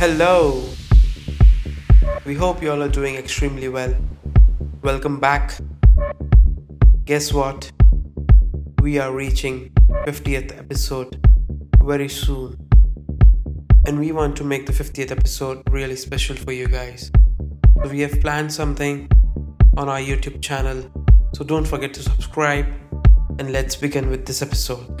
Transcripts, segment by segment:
Hello. We hope you all are doing extremely well. Welcome back. Guess what? We are reaching 50th episode very soon. And we want to make the 50th episode really special for you guys. So we have planned something on our YouTube channel. So don't forget to subscribe and let's begin with this episode.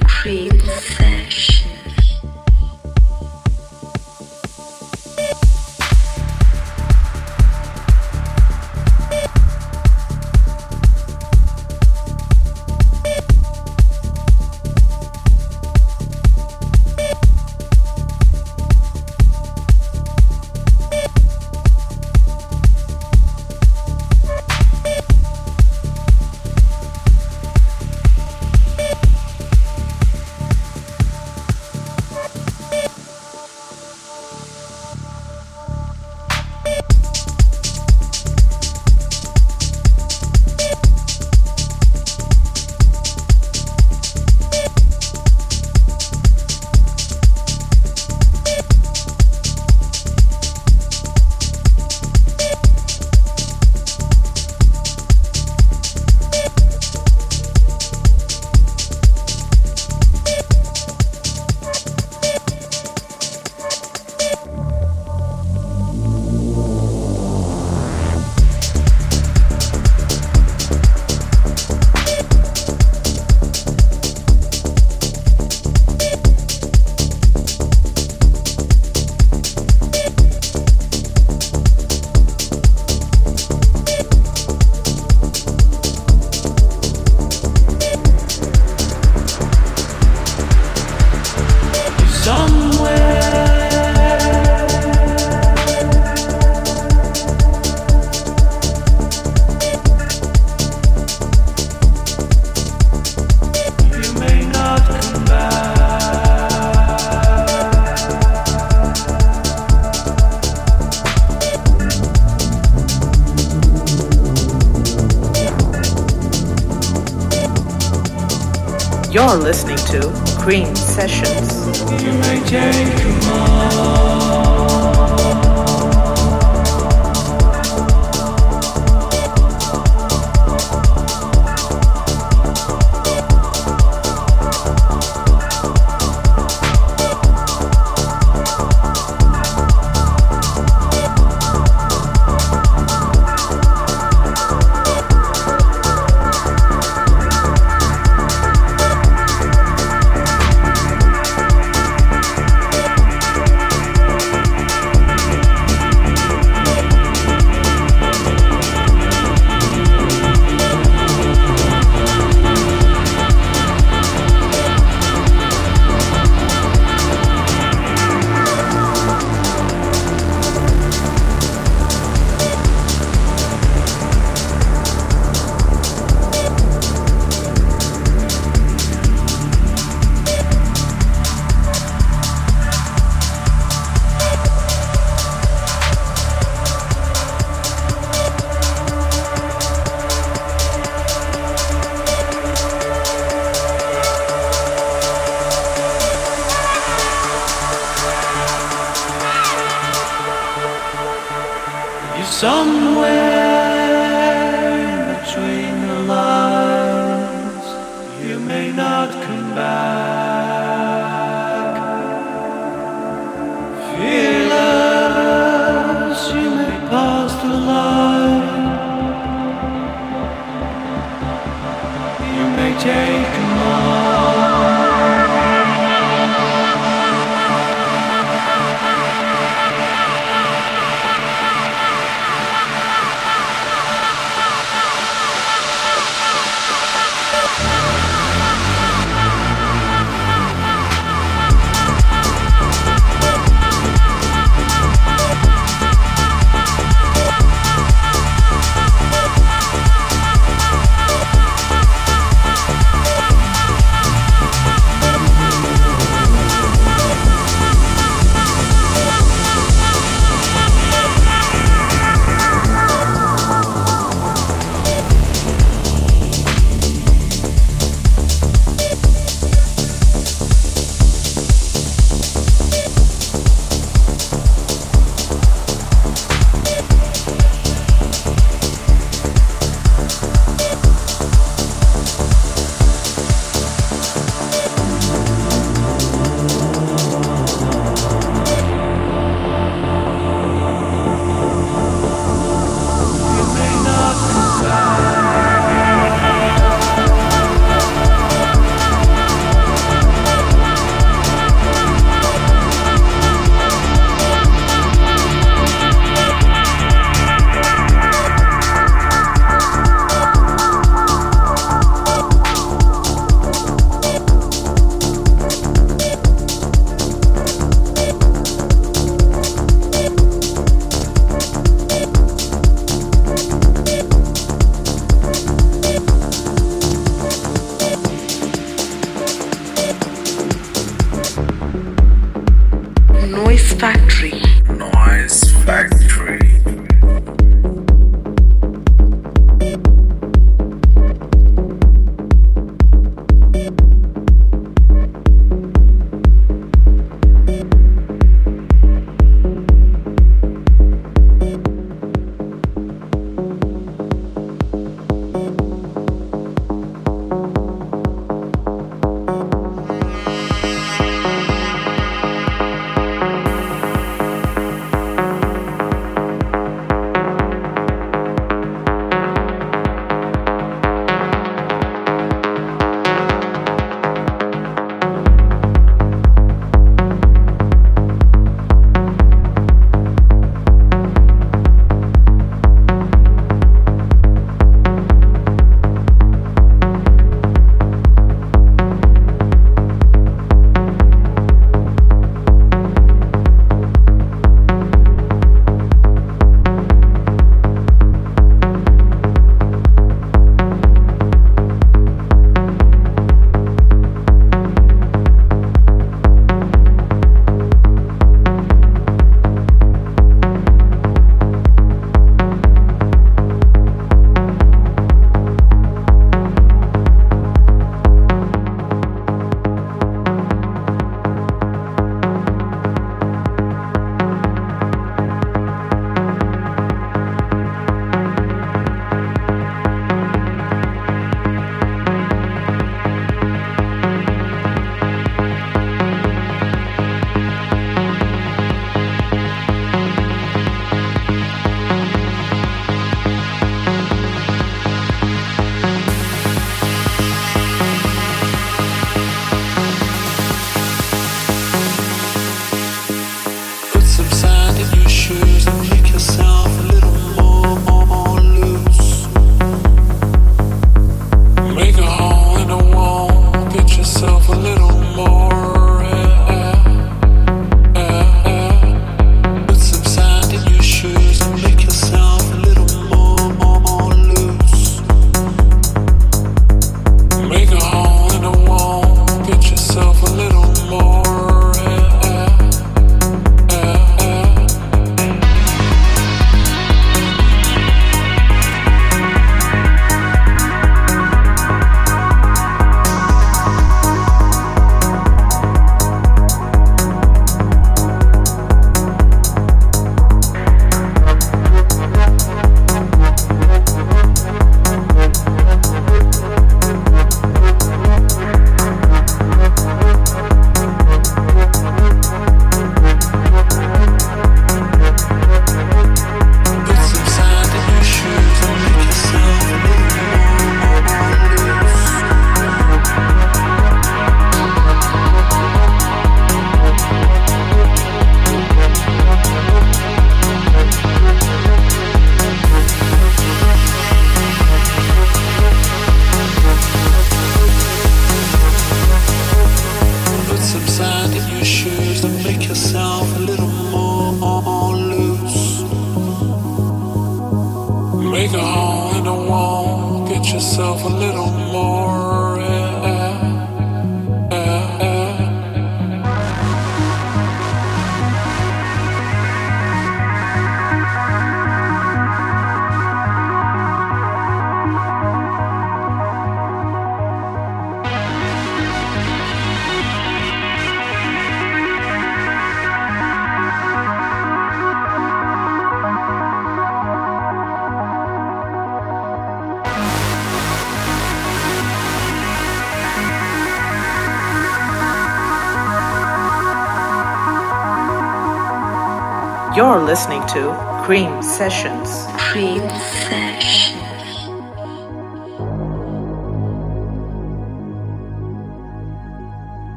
Listening to Cream Sessions. Cream Session.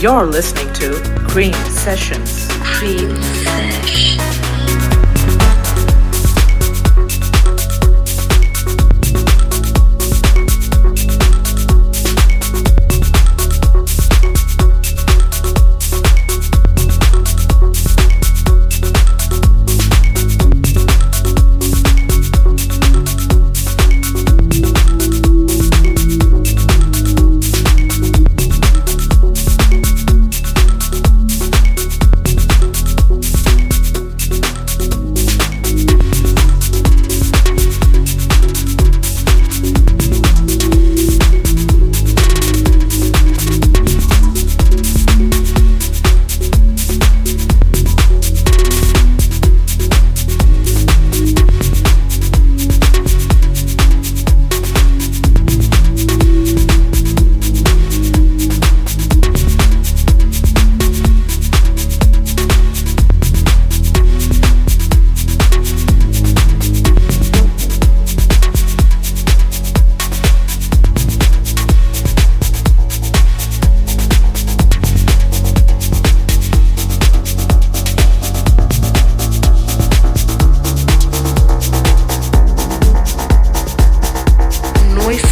You're listening to Cream Sessions. Cream Sesh.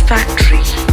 factory.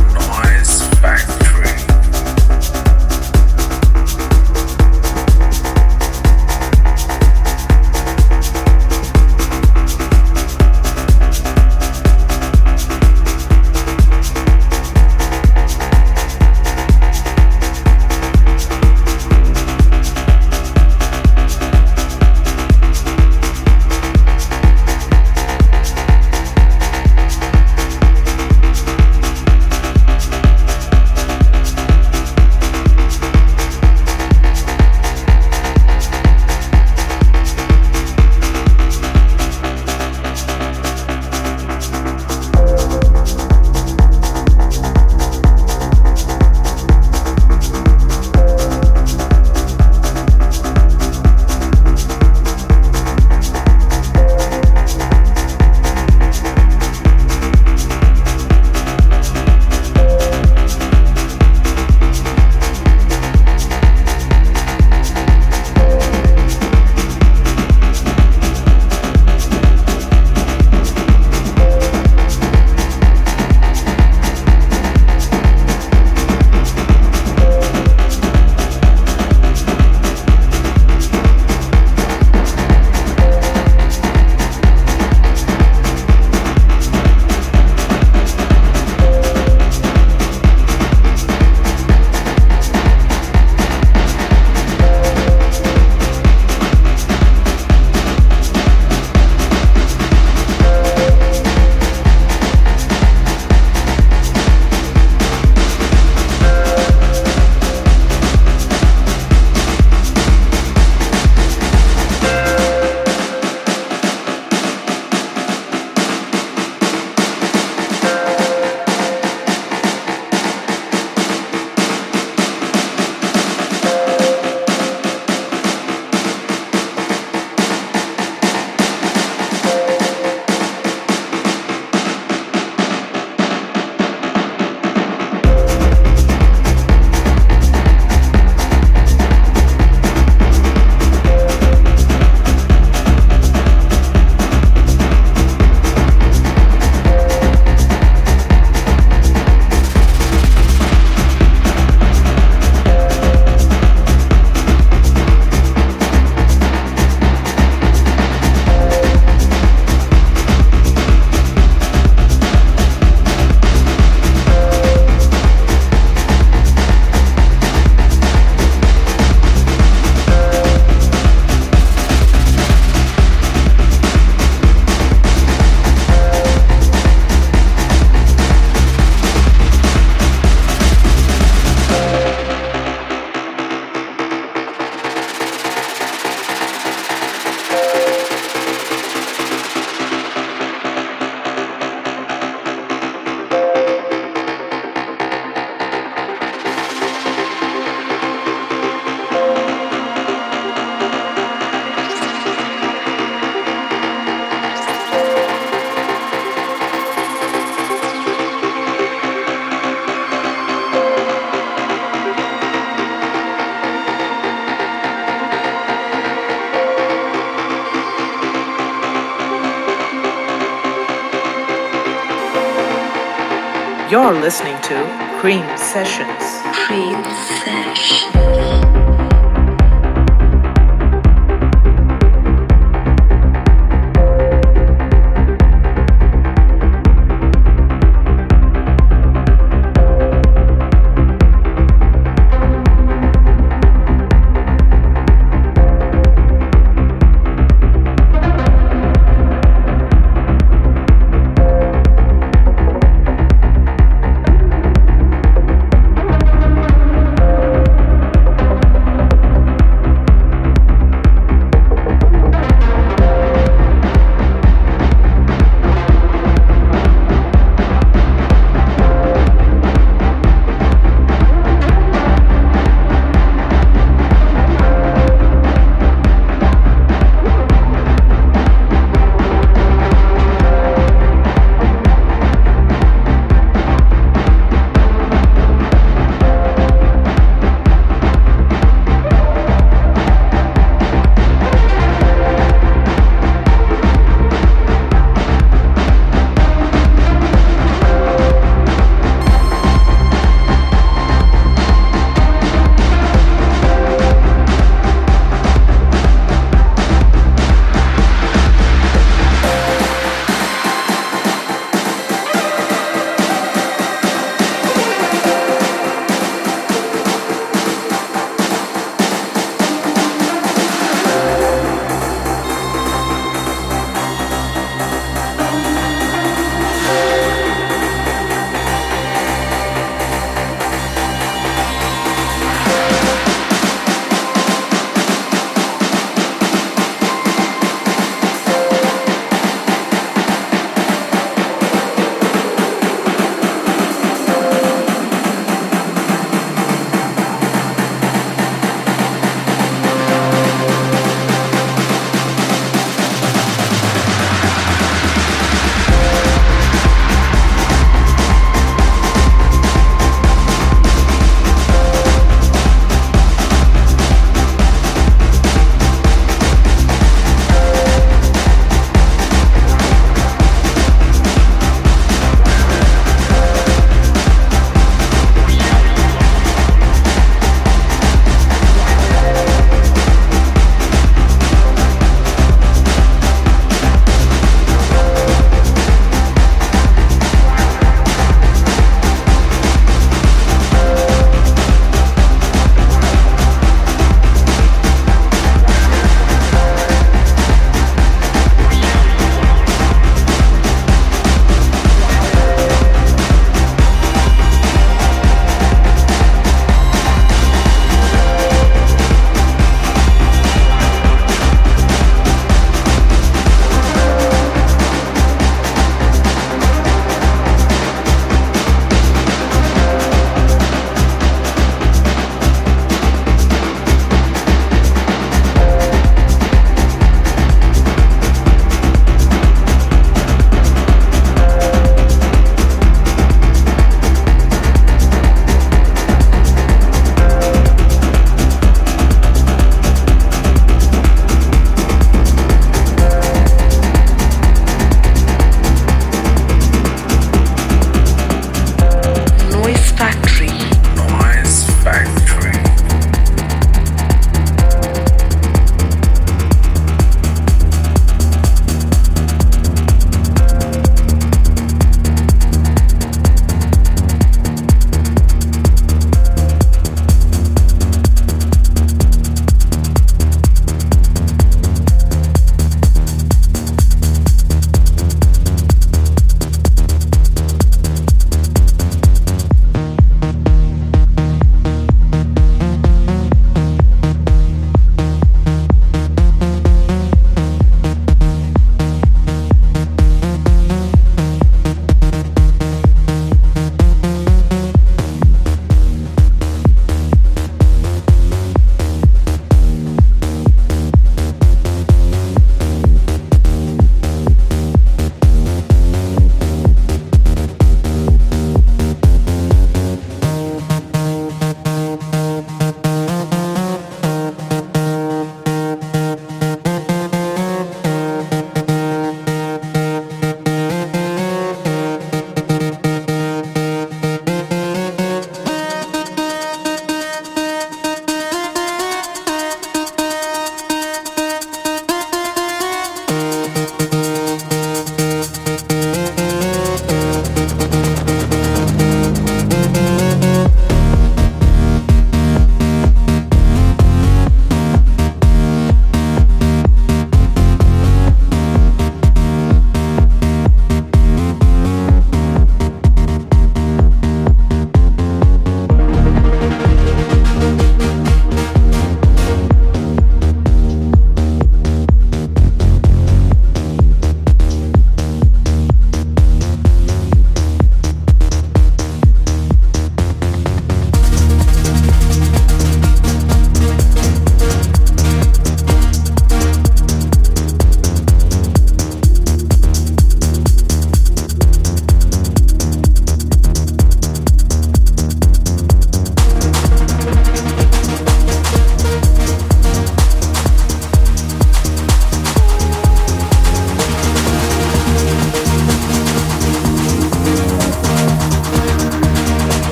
You're listening to Cream Sessions. Cream Session.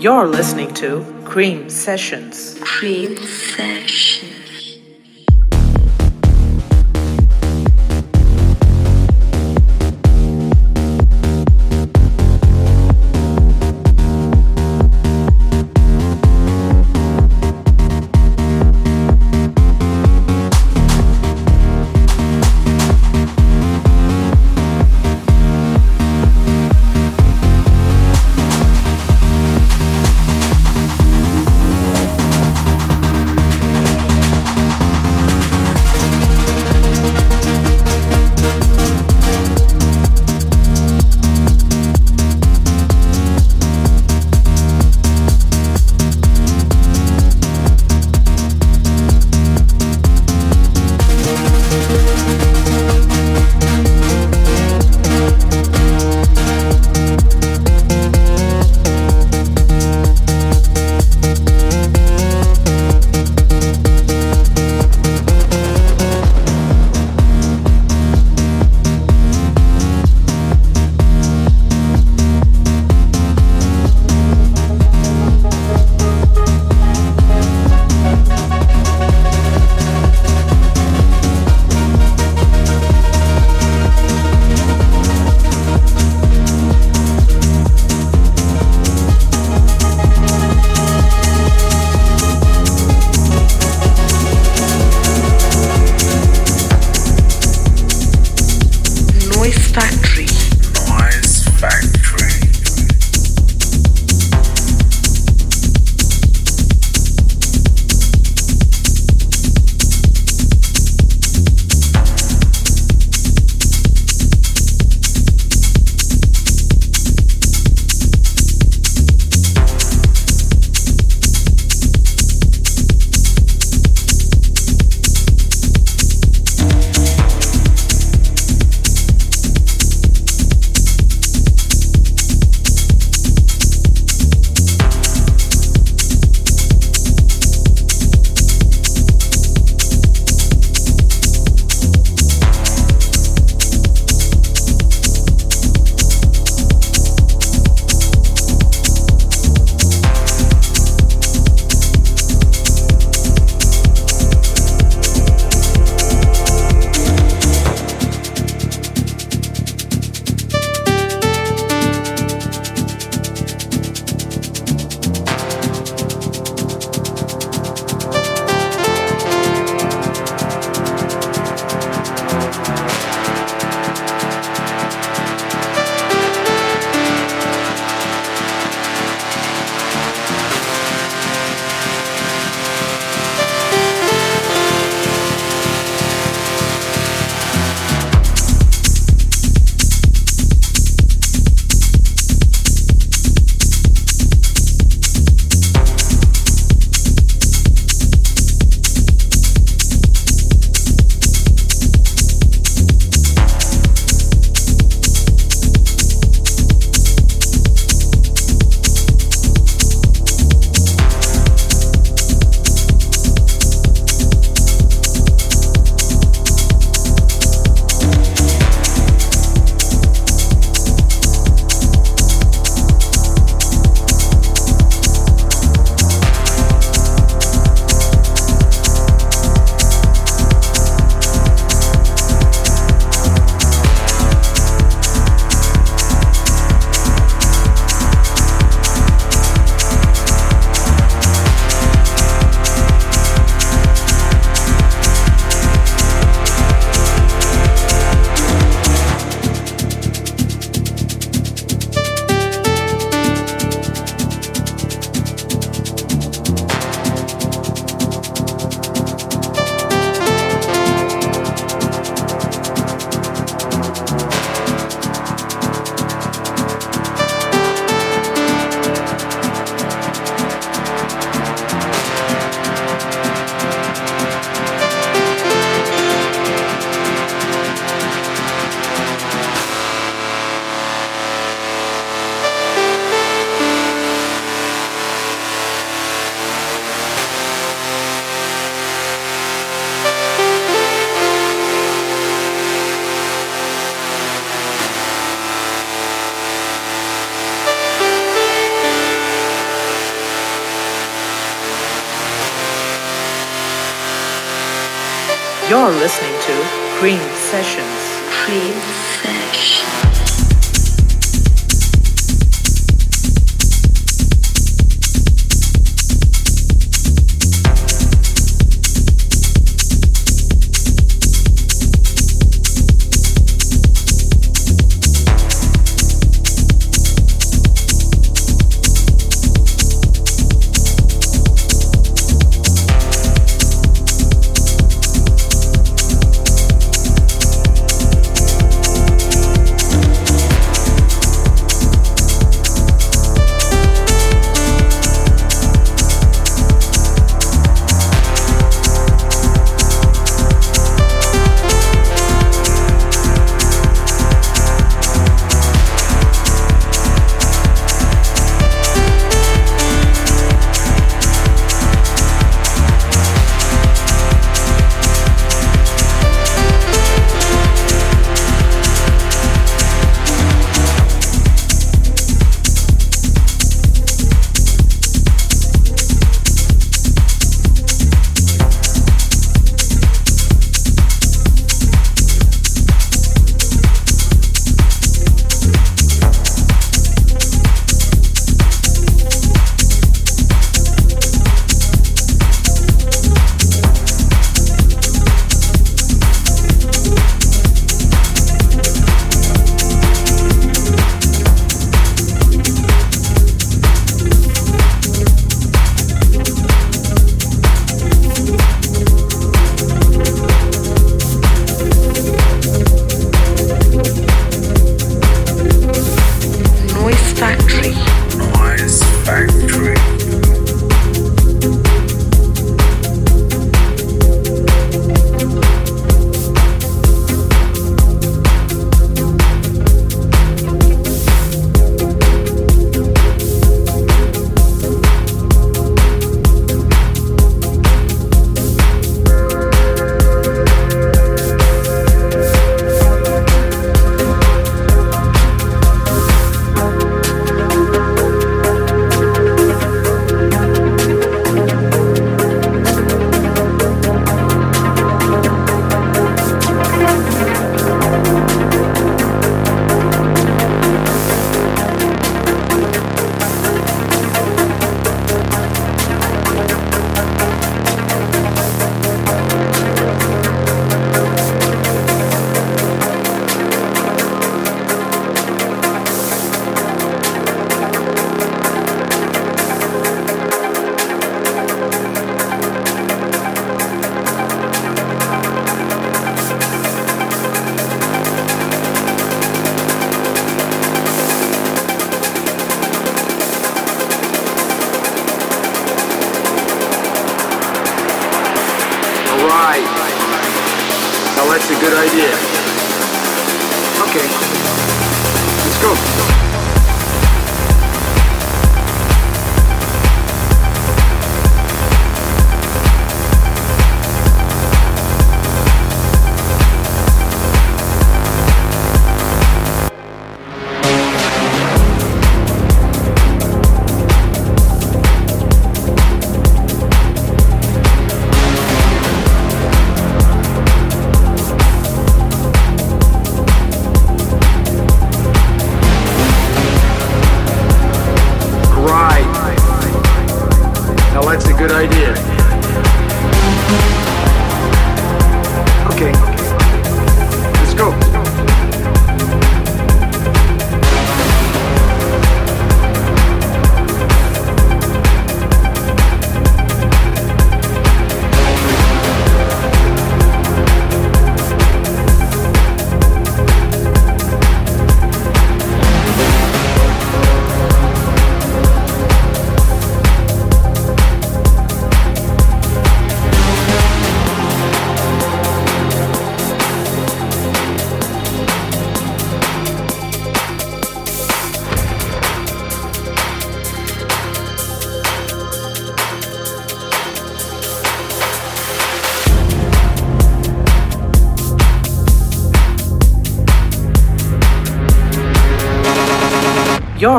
You're listening to Cream Sessions. Cream Session. Listening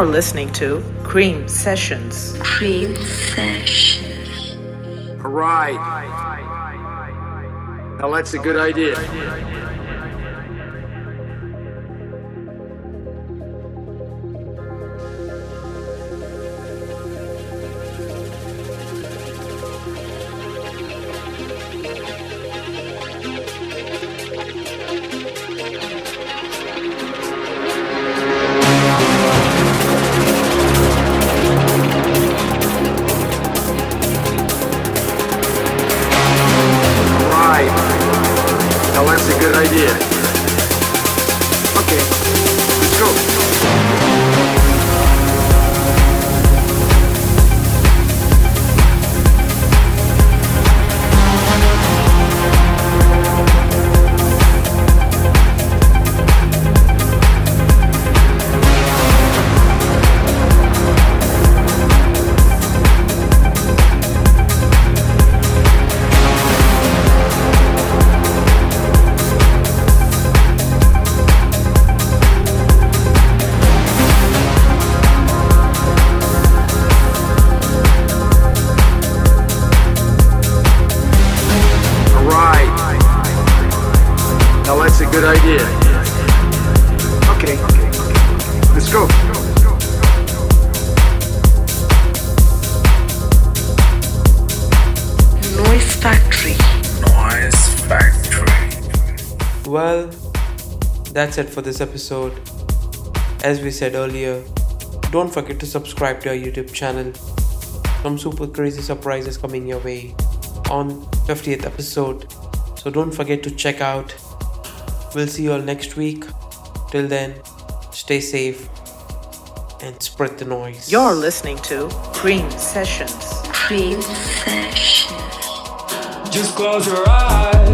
You're listening to Cream Sessions. Cream Sessions. All right. Now that's a good idea. Well, that's it for this episode. As we said earlier, don't forget to subscribe to our YouTube channel. Some super crazy surprises coming your way on 50th episode. So don't forget to check out. We'll see you all next week. Till then, stay safe and spread the noise. You're listening to Cream Sessions. Cream Session. Just close your eyes.